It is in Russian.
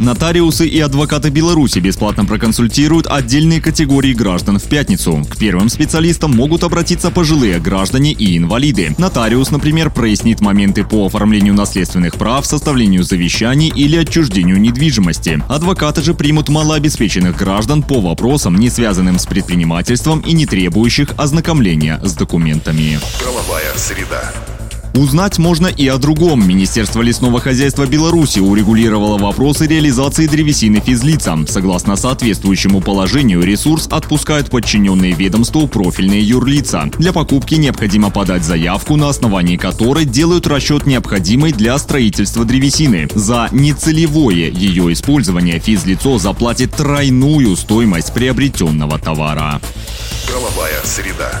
Нотариусы и адвокаты Беларуси бесплатно проконсультируют отдельные категории граждан в пятницу. К первым специалистам могут обратиться пожилые граждане и инвалиды. Нотариус, например, прояснит моменты по оформлению наследственных прав, составлению завещаний или отчуждению недвижимости. Адвокаты же примут малообеспеченных граждан по вопросам, не связанным с предпринимательством и не требующих ознакомления с документами. Правовая среда. Узнать можно и о другом. Министерство лесного хозяйства Беларуси урегулировало вопросы реализации древесины физлицам. Согласно соответствующему положению, ресурс отпускают подчиненные ведомству профильные юрлица. Для покупки необходимо подать заявку, на основании которой делают расчет необходимой для строительства древесины. За нецелевое ее использование физлицо заплатит тройную стоимость приобретенного товара. Правовая среда.